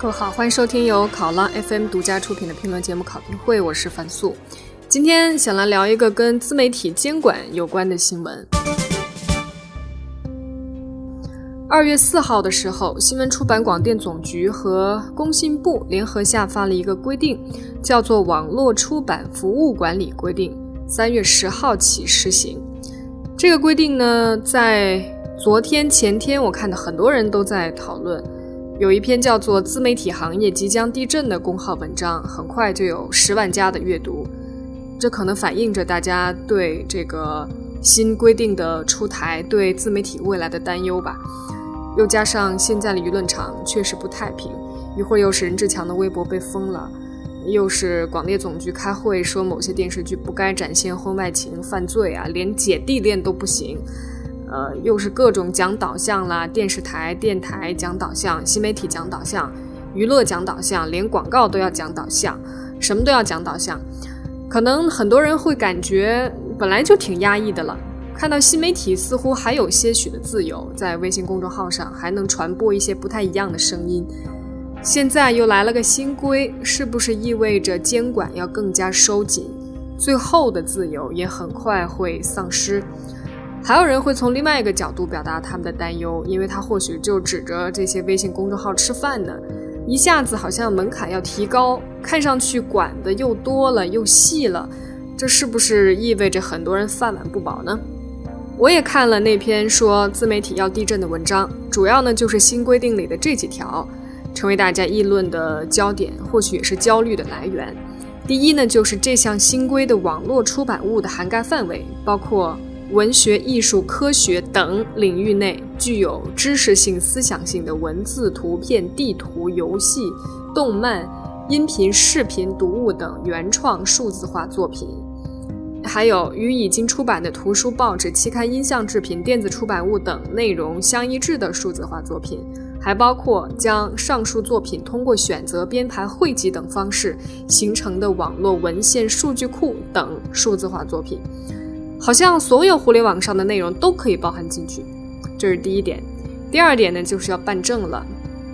各位好，欢迎收听由考拉 FM 独家出品的评论节目《考评会》，我是樊素。今天想来聊一个跟自媒体监管有关的新闻。二月四号的时候，新闻出版广电总局和工信部联合下发了一个规定，叫做《网络出版服务管理规定》，三月十号起施行。这个规定呢，在昨天、前天，我看到很多人都在讨论。有一篇叫做《自媒体行业即将地震》的公号文章，很快就有十万加的阅读。这可能反映着大家对这个新规定的出台、对自媒体未来的担忧吧。又加上现在的舆论场确实不太平，一会儿又是任志强的微博被封了，又是广电总局开会说某些电视剧不该展现婚外情、犯罪啊，连姐弟恋都不行。呃，又是各种讲导向啦，电视台、电台讲导向，新媒体讲导向，娱乐讲导向，连广告都要讲导向，什么都要讲导向。可能很多人会感觉本来就挺压抑的了，看到新媒体似乎还有些许的自由，在微信公众号上还能传播一些不太一样的声音。现在又来了个新规，是不是意味着监管要更加收紧，最后的自由也很快会丧失？还有人会从另外一个角度表达他们的担忧，因为他或许就指着这些微信公众号吃饭呢，一下子好像门槛要提高，看上去管的又多了又细了，这是不是意味着很多人饭碗不保呢？我也看了那篇说自媒体要地震的文章，主要呢就是新规定里的这几条，成为大家议论的焦点，或许也是焦虑的来源。第一呢，就是这项新规的网络出版物的涵盖范围包括。文学、艺术、科学等领域内具有知识性、思想性的文字、图片、地图、游戏、动漫、音频、视频、读物等原创数字化作品，还有与已经出版的图书、报纸、期刊、音像制品、电子出版物等内容相一致的数字化作品，还包括将上述作品通过选择、编排、汇集等方式形成的网络文献数据库等数字化作品。好像所有互联网上的内容都可以包含进去，这是第一点。第二点呢，就是要办证了。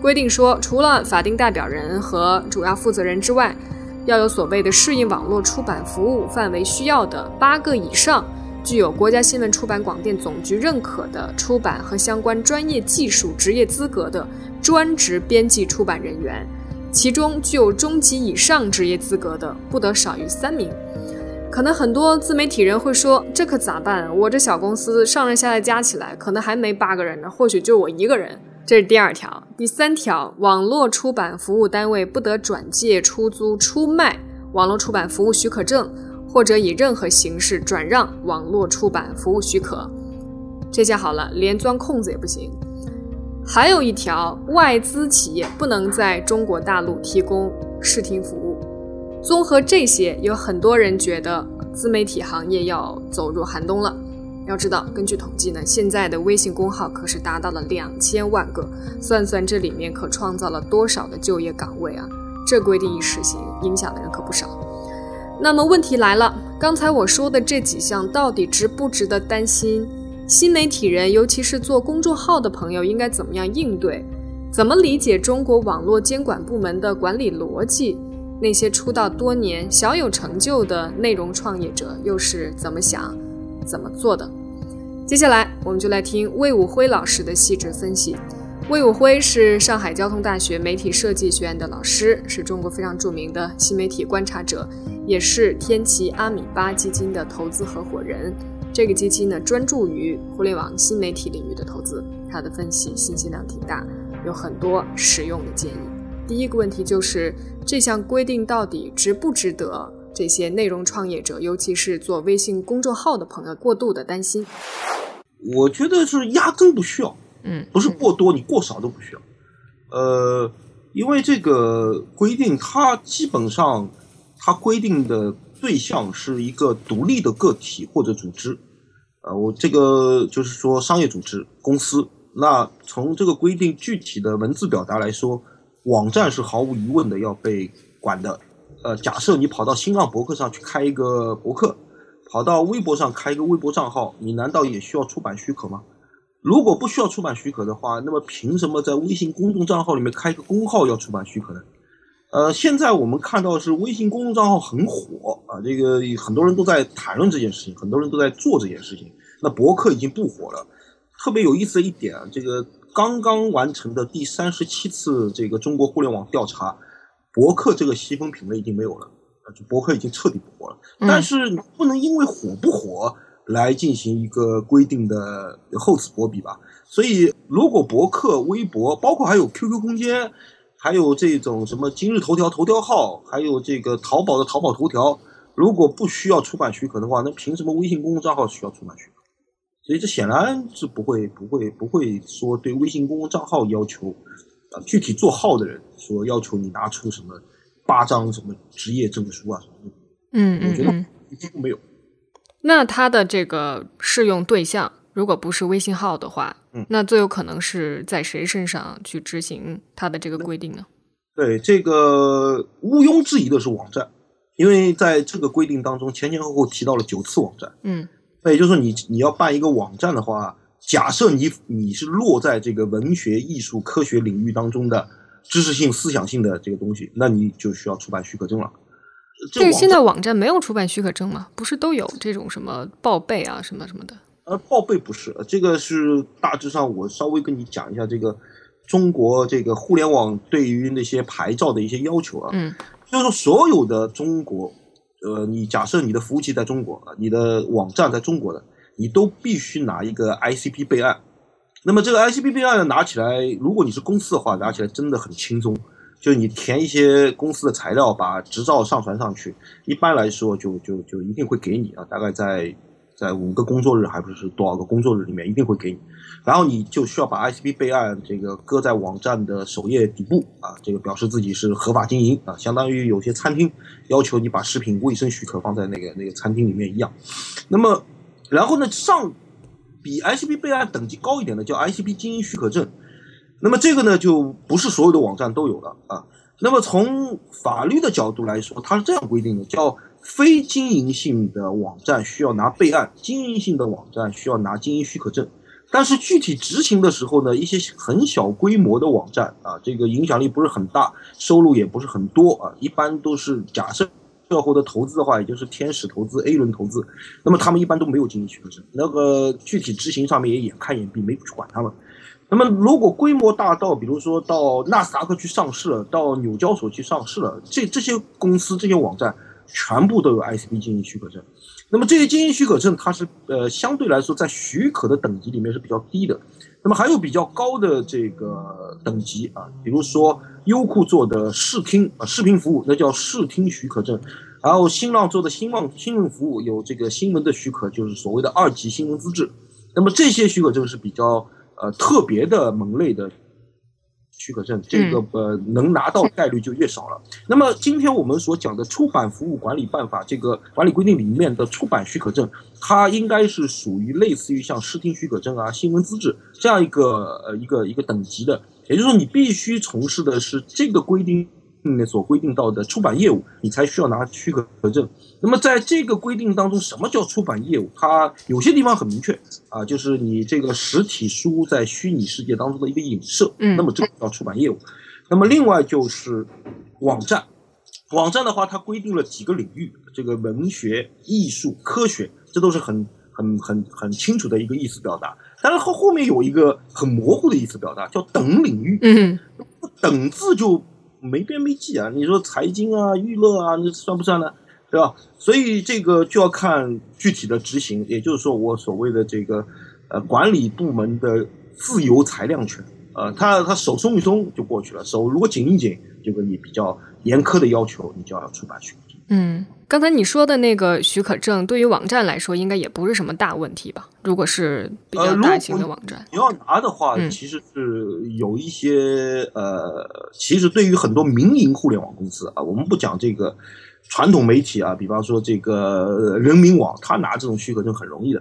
规定说，除了法定代表人和主要负责人之外，要有所谓的适应网络出版服务范围需要的八个以上具有国家新闻出版广电总局认可的出版和相关专业技术职业资格的专职编辑出版人员，其中具有中级以上职业资格的不得少于三名。可能很多自媒体人会说：“这可咋办？我这小公司上上下下加起来，可能还没八个人呢，或许就我一个人。”这是第二条。第三条，网络出版服务单位不得转借、出租、出卖网络出版服务许可证，或者以任何形式转让网络出版服务许可。这下好了，连钻空子也不行。还有一条，外资企业不能在中国大陆提供视听服务。综合这些，有很多人觉得自媒体行业要走入寒冬了。要知道，根据统计呢，现在的微信公号可是达到了两千万个，算算这里面可创造了多少的就业岗位啊！这规定一实行，影响的人可不少。那么问题来了，刚才我说的这几项到底值不值得担心？新媒体人，尤其是做公众号的朋友，应该怎么样应对？怎么理解中国网络监管部门的管理逻辑？那些出道多年、小有成就的内容创业者又是怎么想、怎么做的？接下来，我们就来听魏武辉老师的细致分析。魏武辉是上海交通大学媒体设计学院的老师，是中国非常著名的新媒体观察者，也是天齐阿米巴基金的投资合伙人。这个基金呢，专注于互联网新媒体领域的投资。他的分析信息量挺大，有很多实用的建议。第一个问题就是这项规定到底值不值得这些内容创业者，尤其是做微信公众号的朋友过度的担心？我觉得是压根不需要，嗯，不是过多，你过少都不需要。呃，因为这个规定它基本上它规定的对象是一个独立的个体或者组织，呃，我这个就是说商业组织公司。那从这个规定具体的文字表达来说。网站是毫无疑问的要被管的，呃，假设你跑到新浪博客上去开一个博客，跑到微博上开一个微博账号，你难道也需要出版许可吗？如果不需要出版许可的话，那么凭什么在微信公众账号里面开一个公号要出版许可呢？呃，现在我们看到是微信公众账号很火啊，这个很多人都在谈论这件事情，很多人都在做这件事情。那博客已经不火了。特别有意思的一点啊，这个刚刚完成的第三十七次这个中国互联网调查，博客这个细分品类已经没有了啊，就博客已经彻底不火了。但是你不能因为火不火来进行一个规定的厚此薄彼吧。所以，如果博客、微博，包括还有 QQ 空间。还有这种什么今日头条头条号，还有这个淘宝的淘宝头条，如果不需要出版许可的话，那凭什么微信公众账号需要出版许可？所以这显然是不会、不会、不会说对微信公共账号要求啊，具体做号的人说要求你拿出什么八张什么职业证书啊什么的。嗯嗯，我觉得几乎没有。那它的这个适用对象？如果不是微信号的话，嗯，那最有可能是在谁身上去执行它的这个规定呢？对，这个毋庸置疑的是网站，因为在这个规定当中前前后后提到了九次网站，嗯，那也就是说你你要办一个网站的话，假设你你是落在这个文学、艺术、科学领域当中的知识性、思想性的这个东西，那你就需要出版许可证了。但是现在网站没有出版许可证吗？不是都有这种什么报备啊，什么什么的？呃，报备不是，这个是大致上我稍微跟你讲一下这个中国这个互联网对于那些牌照的一些要求啊。嗯，就是说所有的中国，呃，你假设你的服务器在中国，你的网站在中国的，你都必须拿一个 ICP 备案。那么这个 ICP 备案拿起来，如果你是公司的话，拿起来真的很轻松，就你填一些公司的材料，把执照上传上去，一般来说就就就一定会给你啊，大概在。在五个工作日还不是多少个工作日里面一定会给你，然后你就需要把 ICP 备案这个搁在网站的首页底部啊，这个表示自己是合法经营啊，相当于有些餐厅要求你把食品卫生许可放在那个那个餐厅里面一样。那么，然后呢，上比 ICP 备案等级高一点的叫 ICP 经营许可证，那么这个呢就不是所有的网站都有了啊。那么从法律的角度来说，它是这样规定的，叫。非经营性的网站需要拿备案，经营性的网站需要拿经营许可证。但是具体执行的时候呢，一些很小规模的网站啊，这个影响力不是很大，收入也不是很多啊，一般都是假设要获得投资的话，也就是天使投资、A 轮投资，那么他们一般都没有经营许可证，那个具体执行上面也眼看眼闭，没去管他们。那么如果规模大到，比如说到纳斯达克去上市了，到纽交所去上市了，这这些公司、这些网站。全部都有 ICP 经营许可证，那么这些经营许可证它是呃相对来说在许可的等级里面是比较低的，那么还有比较高的这个等级啊，比如说优酷做的视听啊视频服务，那叫视听许可证，然后新浪做的新浪新闻服务有这个新闻的许可，就是所谓的二级新闻资质，那么这些许可证是比较呃特别的门类的。许可证这个呃能拿到概率就越少了。那么今天我们所讲的出版服务管理办法这个管理规定里面的出版许可证，它应该是属于类似于像视听许可证啊、新闻资质这样一个呃一个一个等级的，也就是说你必须从事的是这个规定。所规定到的出版业务，你才需要拿许可证。那么在这个规定当中，什么叫出版业务？它有些地方很明确啊，就是你这个实体书在虚拟世界当中的一个影射，嗯，那么这个叫出版业务。那么另外就是网站，网站的话，它规定了几个领域，这个文学、艺术、科学，这都是很很很很清楚的一个意思表达。但是后后面有一个很模糊的意思表达，叫等领域，嗯，等字就。没边没际啊！你说财经啊、娱乐啊，那算不算呢？对吧？所以这个就要看具体的执行，也就是说，我所谓的这个呃管理部门的自由裁量权，呃，他他手松一松就过去了，手如果紧一紧，这个你比较严苛的要求，你就要出版许可证。嗯，刚才你说的那个许可证，对于网站来说，应该也不是什么大问题吧？如果是比较大型的网站，你要拿的话，其实是有一些呃，其实对于很多民营互联网公司啊，我们不讲这个传统媒体啊，比方说这个人民网，他拿这种许可证很容易的。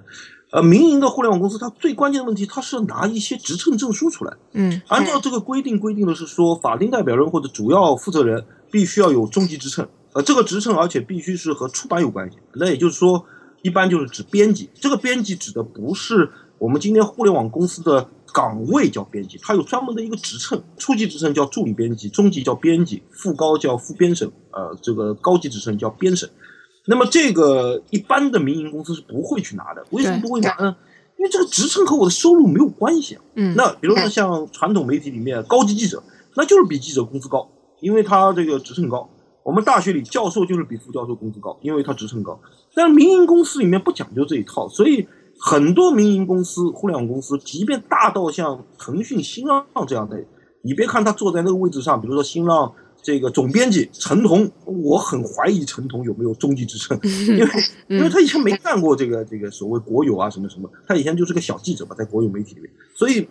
呃，民营的互联网公司，它最关键的问题，它是要拿一些职称证书出来。嗯，按照这个规定，规定的是说，法定代表人或者主要负责人必须要有中级职称。呃，这个职称而且必须是和出版有关系。那也就是说，一般就是指编辑。这个编辑指的不是我们今天互联网公司的岗位叫编辑，它有专门的一个职称，初级职称叫助理编辑，中级叫编辑，副高叫副编审，呃，这个高级职称叫编审。那么这个一般的民营公司是不会去拿的，为什么不会拿呢？因为这个职称和我的收入没有关系啊。嗯，那比如说像传统媒体里面高级记者，那就是比记者工资高，因为他这个职称高。我们大学里教授就是比副教授工资高，因为他职称高。但是民营公司里面不讲究这一套，所以很多民营公司、互联网公司，即便大到像腾讯、新浪这样的，你别看他坐在那个位置上，比如说新浪。这个总编辑陈彤，我很怀疑陈彤有没有中级职称，因为因为他以前没干过这个这个所谓国有啊什么什么，他以前就是个小记者吧，在国有媒体里面，所以，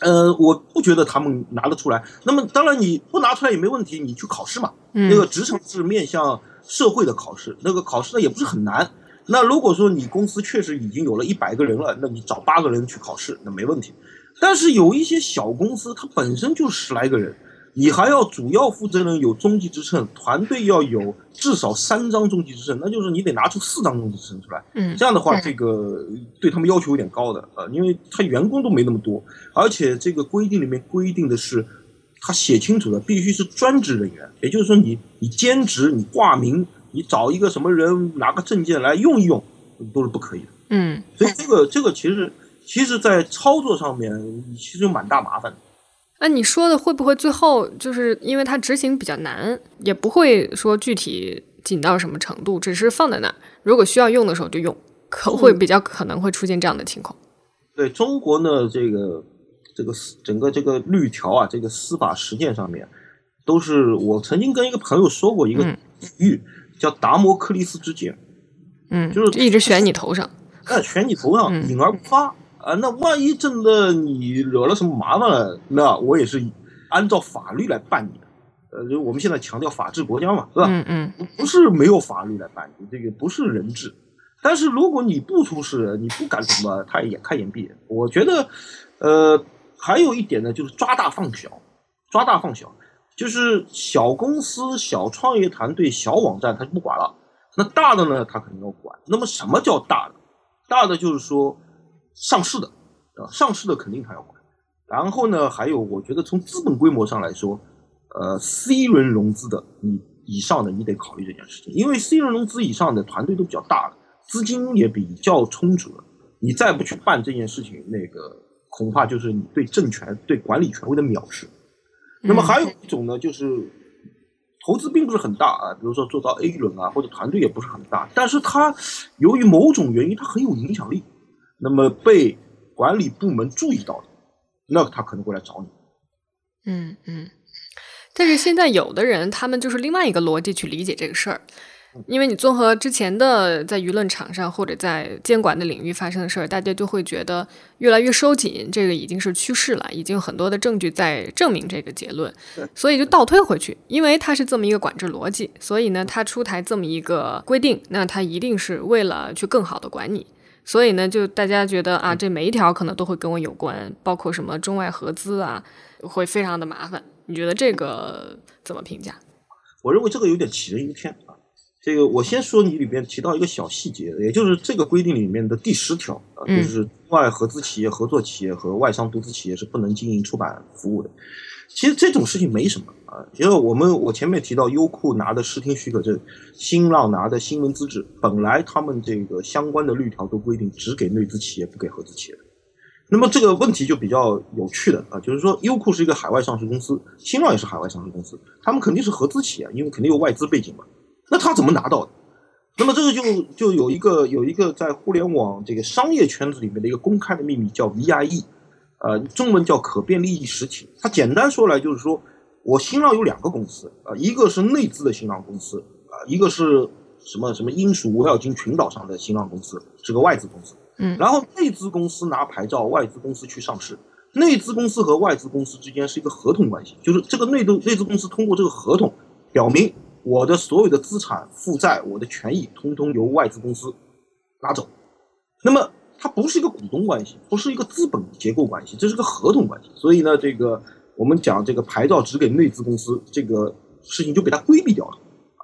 呃，我不觉得他们拿得出来。那么当然你不拿出来也没问题，你去考试嘛，那个职称是面向社会的考试，那个考试呢也不是很难。那如果说你公司确实已经有了一百个人了，那你找八个人去考试那没问题。但是有一些小公司，它本身就十来个人。你还要主要负责人有中级职称，团队要有至少三张中级职称，那就是你得拿出四张中级职称出来。嗯，这样的话，这个对他们要求有点高的啊，因为他员工都没那么多，而且这个规定里面规定的是，他写清楚的必须是专职人员，也就是说你你兼职你挂名，你找一个什么人拿个证件来用一用，都是不可以的。嗯，所以这个这个其实其实，在操作上面其实蛮大麻烦的。那你说的会不会最后就是因为它执行比较难，也不会说具体紧到什么程度，只是放在那儿，如果需要用的时候就用，可会比较可能会出现这样的情况。对中国呢，这个这个整个这个律条啊，这个司法实践上面，都是我曾经跟一个朋友说过一个比喻，叫达摩克利斯之剑，嗯，就是一直悬你头上，哎，悬你头上，隐而不发。啊，那万一真的你惹了什么麻烦了，那我也是按照法律来办你的。呃，就我们现在强调法治国家嘛，是吧？嗯嗯，不是没有法律来办你，这个不是人治。但是如果你不出事，你不干什么，他也眼开眼闭眼。我觉得，呃，还有一点呢，就是抓大放小，抓大放小，就是小公司、小创业团队、小网站他就不管了，那大的呢，他肯定要管。那么什么叫大的？大的就是说。上市的，啊，上市的肯定他要管。然后呢，还有我觉得从资本规模上来说，呃，C 轮融资的，你以上的你得考虑这件事情，因为 C 轮融资以上的团队都比较大了，资金也比较充足了。你再不去办这件事情，那个恐怕就是你对政权、对管理权威的藐视。那么还有一种呢，就是投资并不是很大啊，比如说做到 A 轮啊，或者团队也不是很大，但是它由于某种原因，它很有影响力。那么被管理部门注意到的，那他可能会来找你。嗯嗯，但是现在有的人他们就是另外一个逻辑去理解这个事儿，因为你综合之前的在舆论场上或者在监管的领域发生的事儿，大家就会觉得越来越收紧，这个已经是趋势了，已经有很多的证据在证明这个结论，所以就倒推回去，因为它是这么一个管制逻辑，所以呢，它出台这么一个规定，那它一定是为了去更好的管你。所以呢，就大家觉得啊，这每一条可能都会跟我有关，包括什么中外合资啊，会非常的麻烦。你觉得这个怎么评价？我认为这个有点杞人忧天啊。这个我先说，你里边提到一个小细节，也就是这个规定里面的第十条啊，就是外合资企业、合作企业和外商独资企业是不能经营出版服务的。其实这种事情没什么啊，因为我们我前面提到优酷拿的视听许可证，新浪拿的新闻资质，本来他们这个相关的律条都规定只给内资企业，不给合资企业。那么这个问题就比较有趣的啊，就是说优酷是一个海外上市公司，新浪也是海外上市公司，他们肯定是合资企业，因为肯定有外资背景嘛。那他怎么拿到的？那么这个就就有一个有一个在互联网这个商业圈子里面的一个公开的秘密，叫 VIE。呃，中文叫可变利益实体。它简单说来就是说，我新浪有两个公司啊，一个是内资的新浪公司啊，一个是什么什么英属维尔京群岛上的新浪公司，是个外资公司。嗯，然后内资公司拿牌照，外资公司去上市。内资公司和外资公司之间是一个合同关系，就是这个内资内资公司通过这个合同，表明我的所有的资产负债，我的权益，通通由外资公司拿走。那么。它不是一个股东关系，不是一个资本结构关系，这是个合同关系。所以呢，这个我们讲这个牌照只给内资公司这个事情就被它规避掉了，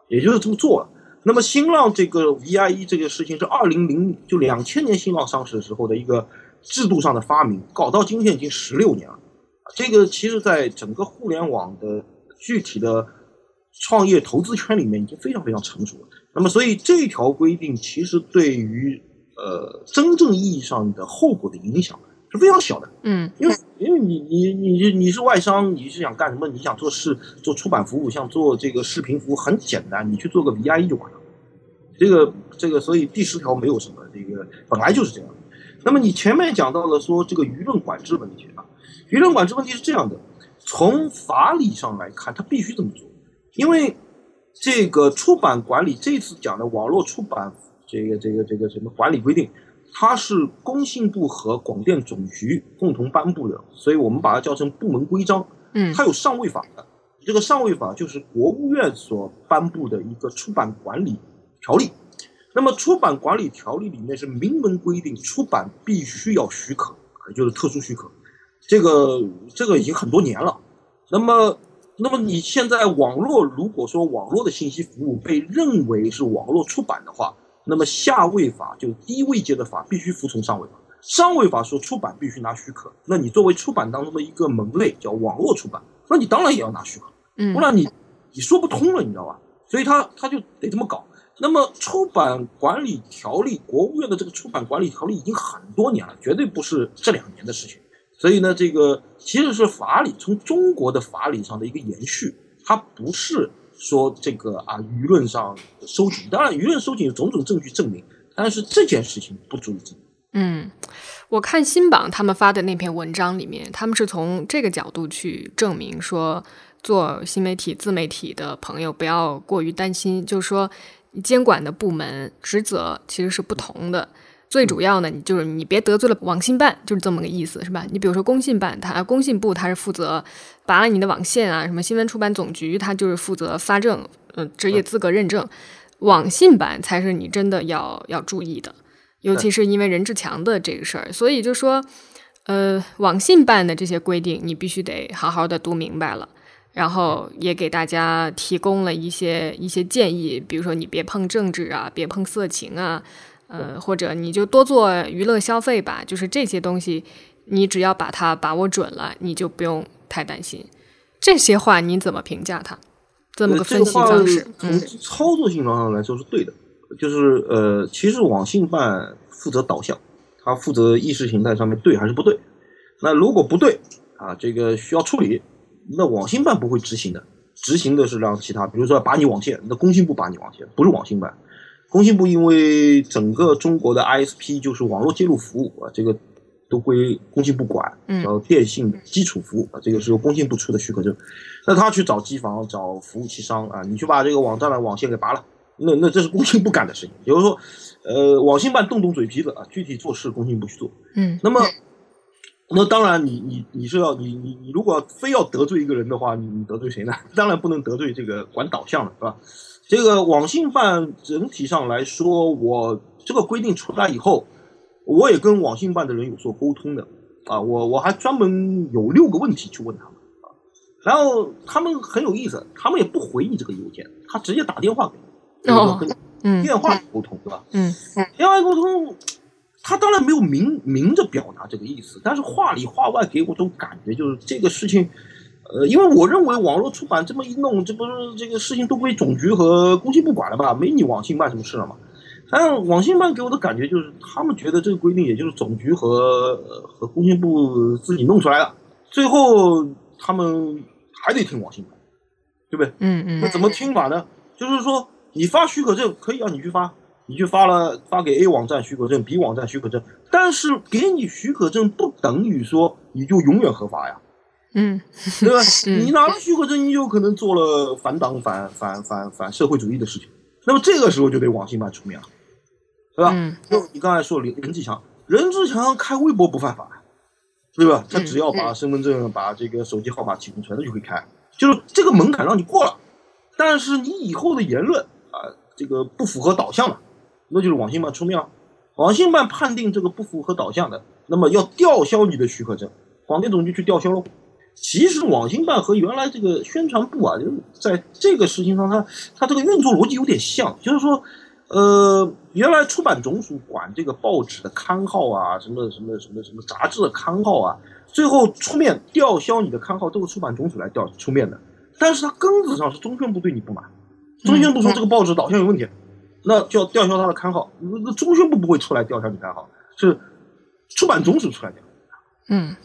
也就是这么做了。那么新浪这个 VIE 这个事情是二零零就两千年新浪上市的时候的一个制度上的发明，搞到今天已经十六年了。这个其实，在整个互联网的具体的创业投资圈里面，已经非常非常成熟了。那么，所以这条规定其实对于呃真正意义上的后果的影响是非常小的。嗯，因为因为你你你你是外商，你是想干什么？你想做事做出版服务，像做这个视频服务很简单，你去做个 VIE 就完了。这个这个，所以第十条没有什么，这个本来就是这样。那么你前面讲到了说这个舆论管制问题啊，舆论管制问题是这样的，从法理上来看，他必须这么做，因为这个出版管理这次讲的网络出版这个这个这个什么管理规定，它是工信部和广电总局共同颁布的，所以我们把它叫成部门规章。嗯，它有上位法的，这个上位法就是国务院所颁布的一个出版管理。条例，那么出版管理条例里面是明文规定，出版必须要许可，也就是特殊许可。这个这个已经很多年了。那么，那么你现在网络如果说网络的信息服务被认为是网络出版的话，那么下位法就低位阶的法必须服从上位法。上位法说出版必须拿许可，那你作为出版当中的一个门类叫网络出版，那你当然也要拿许可，不然你你说不通了，你知道吧？所以他他就得这么搞。那么，出版管理条例，国务院的这个出版管理条例已经很多年了，绝对不是这两年的事情。所以呢，这个其实是法理从中国的法理上的一个延续，它不是说这个啊舆论上收紧。当然，舆论收紧有种种证据证明，但是这件事情不足以证明。嗯，我看新榜他们发的那篇文章里面，他们是从这个角度去证明说，做新媒体、自媒体的朋友不要过于担心，就是说。监管的部门职责其实是不同的，最主要呢，你就是你别得罪了网信办，就是这么个意思，是吧？你比如说工信办，它工信部它是负责拔了你的网线啊，什么新闻出版总局它就是负责发证，嗯，职业资格认证，网信办才是你真的要要注意的，尤其是因为任志强的这个事儿，所以就说，呃，网信办的这些规定你必须得好好的读明白了。然后也给大家提供了一些一些建议，比如说你别碰政治啊，别碰色情啊，呃，或者你就多做娱乐消费吧。就是这些东西，你只要把它把握准了，你就不用太担心。这些话你怎么评价它？这么个分析方式？从操作性上来说是对的，就是呃，其实网信办负责导向，他负责意识形态上面对还是不对？那如果不对啊，这个需要处理。那网信办不会执行的，执行的是让其他，比如说把你网线，那工信部把你网线，不是网信办。工信部因为整个中国的 ISP 就是网络接入服务啊，这个都归工信部管，叫电信基础服务啊，这个是由工信部出的许可证。那他去找机房、找服务器商啊，你去把这个网站的网线给拔了，那那这是工信部干的事情。就是说，呃，网信办动动嘴皮子啊，具体做事工信部去做。嗯，那么。那当然，你你你是要你你你如果非要得罪一个人的话，你你得罪谁呢？当然不能得罪这个管导向了，是吧？这个网信办整体上来说，我这个规定出来以后，我也跟网信办的人有所沟通的啊，我我还专门有六个问题去问他们啊，然后他们很有意思，他们也不回你这个邮件，他直接打电话给你，哦，嗯，电话沟通，对吧？嗯，电话沟通。他当然没有明明着表达这个意思，但是话里话外给我种感觉，就是这个事情，呃，因为我认为网络出版这么一弄，这不是这个事情都归总局和工信部管了吧？没你网信办什么事了嘛？但网信办给我的感觉就是，他们觉得这个规定也就是总局和和工信部自己弄出来的，最后他们还得听网信办，对不对？嗯嗯。那怎么听法呢？就是说，你发许可证可以让你去发。你去发了发给 A 网站许可证，B 网站许可证，但是给你许可证不等于说你就永远合法呀，嗯，对吧？你拿了许可证，你有可能做了反党、反反反反社会主义的事情，那么这个时候就得网信办出面了，对吧？就你刚才说任任志强，任志强开微博不犯法，对吧？他只要把身份证、把这个手机号码提供出来，他就可以开，就是这个门槛让你过了，但是你以后的言论啊，这个不符合导向的。那就是网信办出面了，网信办判定这个不符合导向的，那么要吊销你的许可证，广电总局去吊销喽。其实网信办和原来这个宣传部啊，就在这个事情上，它它这个运作逻辑有点像，就是说，呃，原来出版总署管这个报纸的刊号啊，什么什么什么什么杂志的刊号啊，最后出面吊销你的刊号都是出版总署来吊出面的。但是它根子上是中宣部对你不满，中宣部说这个报纸导向有问题，那就要吊销他的刊号。那中宣部不会出来吊销你刊号，是出版总署出来吊。嗯，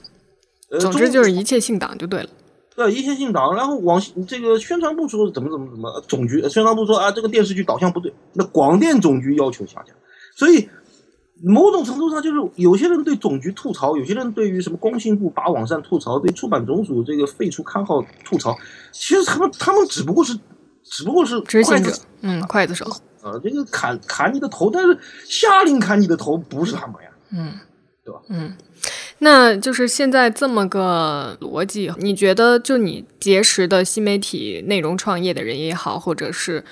总之就是一切信党就对了。对，一切信党。然后网这个宣传部说怎么怎么怎么，总局宣传部说啊，这个电视剧导向不对，那广电总局要求下架。所以某种程度上就是有些人对总局吐槽，有些人对于什么工信部把网站吐槽，对出版总署这个废除刊号吐槽。其实他们他们只不过是只不过是执行者，嗯，刽子手啊，这个砍砍你的头，但是下令砍你的头不是他们呀，嗯，对吧？嗯。那就是现在这么个逻辑，你觉得就你结识的新媒体内容创业的人也好，或者是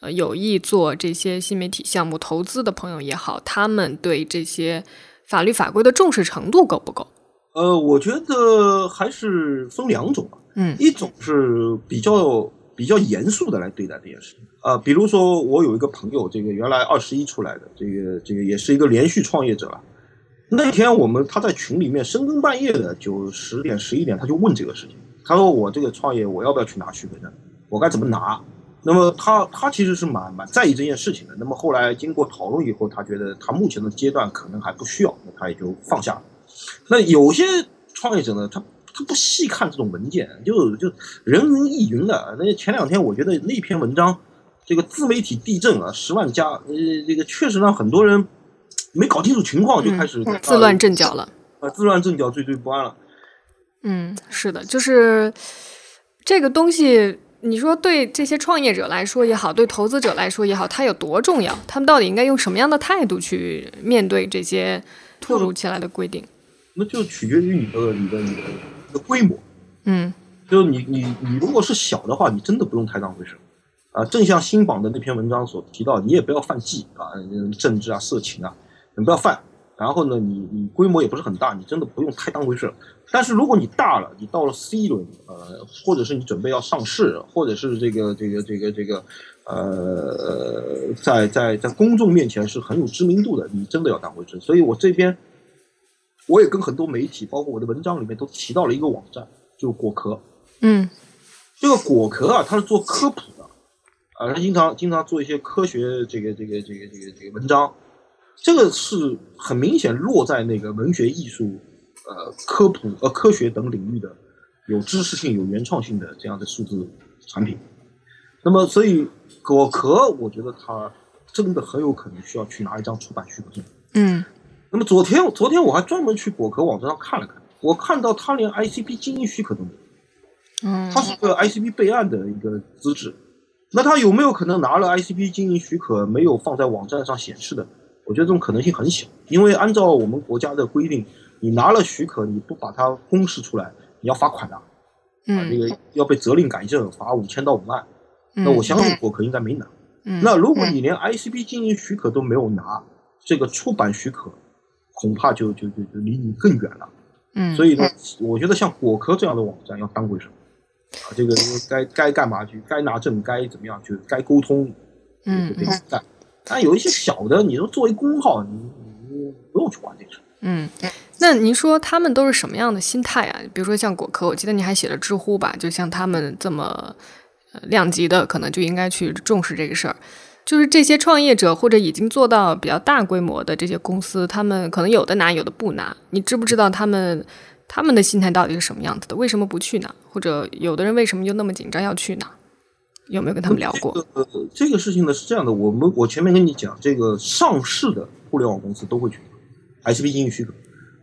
呃有意做这些新媒体项目投资的朋友也好，他们对这些法律法规的重视程度够不够？呃，我觉得还是分两种嗯，一种是比较比较严肃的来对待这件事啊，比如说我有一个朋友，这个原来二十一出来的，这个这个也是一个连续创业者了。那天我们他在群里面深更半夜的就十点十一点他就问这个事情，他说我这个创业我要不要去拿许可证，我该怎么拿？那么他他其实是蛮蛮在意这件事情的。那么后来经过讨论以后，他觉得他目前的阶段可能还不需要，那他也就放下了。那有些创业者呢，他他不细看这种文件，就就人云亦云的。那前两天我觉得那篇文章，这个自媒体地震啊，十万加，呃，这个确实让很多人。没搞清楚情况就开始自乱阵脚了，啊，自乱阵脚，惴惴不安了。嗯，是的，就是这个东西，你说对这些创业者来说也好，对投资者来说也好，它有多重要？他们到底应该用什么样的态度去面对这些突如其来的规定？那就取决于你的、你的、你的、你的规模。嗯，就是你、你、你如果是小的话，你真的不用太当回事。啊，正像新榜的那篇文章所提到，你也不要犯忌啊，政治啊、色情啊。你不要犯，然后呢，你你规模也不是很大，你真的不用太当回事。但是如果你大了，你到了 C 轮，呃，或者是你准备要上市，或者是这个这个这个这个，呃，在在在公众面前是很有知名度的，你真的要当回事。所以我这边我也跟很多媒体，包括我的文章里面都提到了一个网站，就果壳。嗯，这个果壳啊，它是做科普的，啊，它经常经常做一些科学这个这个这个这个这个文章。这个是很明显落在那个文学艺术、呃科普、呃科学等领域的有知识性、有原创性的这样的数字产品。那么，所以果壳，我觉得它真的很有可能需要去拿一张出版许可证。嗯。那么昨天，昨天我还专门去果壳网站上看了看，我看到他连 ICP 经营许可都没有。嗯。它是个 ICP 备案的一个资质，那他有没有可能拿了 ICP 经营许可没有放在网站上显示的？我觉得这种可能性很小，因为按照我们国家的规定，你拿了许可，你不把它公示出来，你要罚款的，啊，那个要被责令改正，罚五千到五万。那我相信果壳应该没拿。嗯那如果你连 ICP 经营许可都没有拿，这个出版许可恐怕就就就就离你更远了。嗯，所以呢，我觉得像果壳这样的网站要当回事，啊，这个该该干嘛去，该拿证，该怎么样，去该沟通，嗯，就得干。但有一些小的，你说作为公号，你你不用去管这个事。嗯，那您说他们都是什么样的心态啊？比如说像果壳，我记得你还写了知乎吧？就像他们这么量级的，可能就应该去重视这个事儿。就是这些创业者或者已经做到比较大规模的这些公司，他们可能有的拿，有的不拿。你知不知道他们他们的心态到底是什么样子的？为什么不去拿？或者有的人为什么就那么紧张要去拿？有没有跟他们聊过？呃，这个事情呢是这样的，我们我前面跟你讲，这个上市的互联网公司都会去 ICP 经营许可，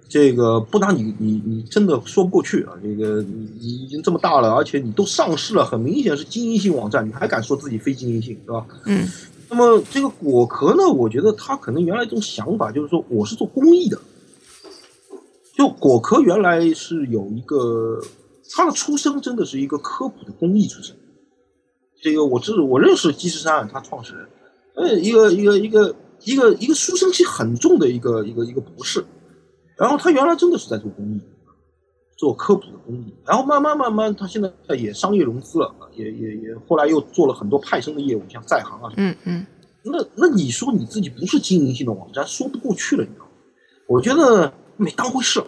这个不拿你你你真的说不过去啊！这个你你已经这么大了，而且你都上市了，很明显是经营性网站，你还敢说自己非经营性，是吧？嗯。那么这个果壳呢，我觉得他可能原来这种想法就是说，我是做公益的，就果壳原来是有一个，他的出生真的是一个科普的公益出身。这个我知我认识鸡石山，他创始人，呃，一个一个一个一个一个书生气很重的一个一个一个博士，然后他原来真的是在做公益，做科普的公益，然后慢慢慢慢，他现在也商业融资了，也也也后来又做了很多派生的业务，像在行啊，嗯嗯，那那你说你自己不是经营性的网站，说不过去了，你知道吗？我觉得没当回事，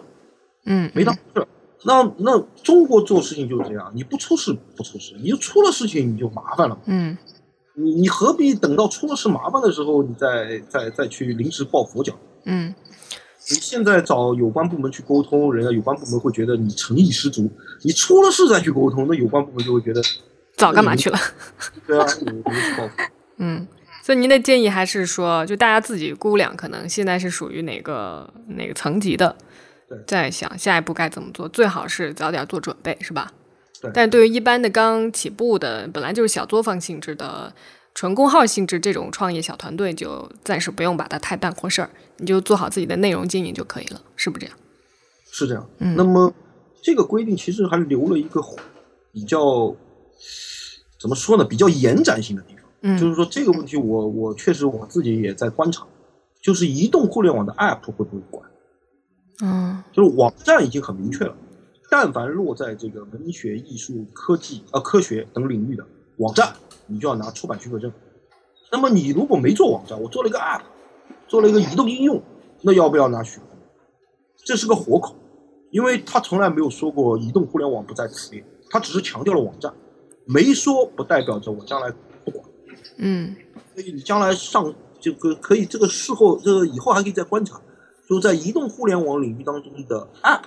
嗯，没当回事。那那中国做事情就是这样，你不出事不出事，你就出了事情你就麻烦了。嗯，你你何必等到出了事麻烦的时候，你再再再去临时抱佛脚？嗯，你现在找有关部门去沟通，人家有关部门会觉得你诚意十足；你出了事再去沟通，那有关部门就会觉得早干嘛去了？对啊。嗯，所以您的建议还是说，就大家自己估量，可能现在是属于哪个哪个层级的，对再想下一步该怎么做，最好是早点做准备，是吧？对但对于一般的刚起步的，本来就是小作坊性质的。纯公号性质这种创业小团队，就暂时不用把它太当回事儿，你就做好自己的内容经营就可以了，是不是这样？是这样。嗯那么这个规定其实还留了一个比较怎么说呢，比较延展性的地方。嗯，就是说这个问题我，我确实我自己也在观察，就是移动互联网的 App 会不会管？嗯就是网站已经很明确了，但凡落在这个文学、艺术、科技、呃科学等领域的网站，你就要拿出版许可证。那么你如果没做网站，我做了一个 App，做了一个移动应用，那要不要拿许可证？这是个活口，因为他从来没有说过移动互联网不在此列，他只是强调了网站，没说不代表着我将来不管。嗯所以你将来上这个可以这个事后这个以后还可以再观察，就在移动互联网领域当中的 App，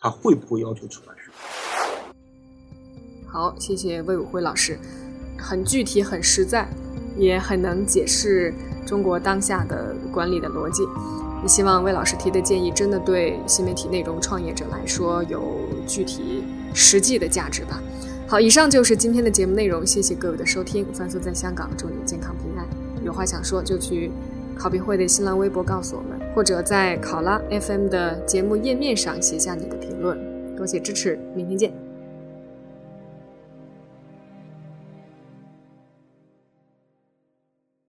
它会不会要求出版许可？好，谢谢魏武辉老师，很具体、很实在，也很能解释中国当下的管理的逻辑。也希望魏老师提的建议真的对新媒体内容创业者来说有具体实际的价值吧。好，以上就是今天的节目内容，谢谢各位的收听。范苏在香港，祝你健康平安。有话想说就去考评会的新浪微博告诉我们，或者在考拉 FM 的节目页面上写下你的评论。多谢支持，明天见。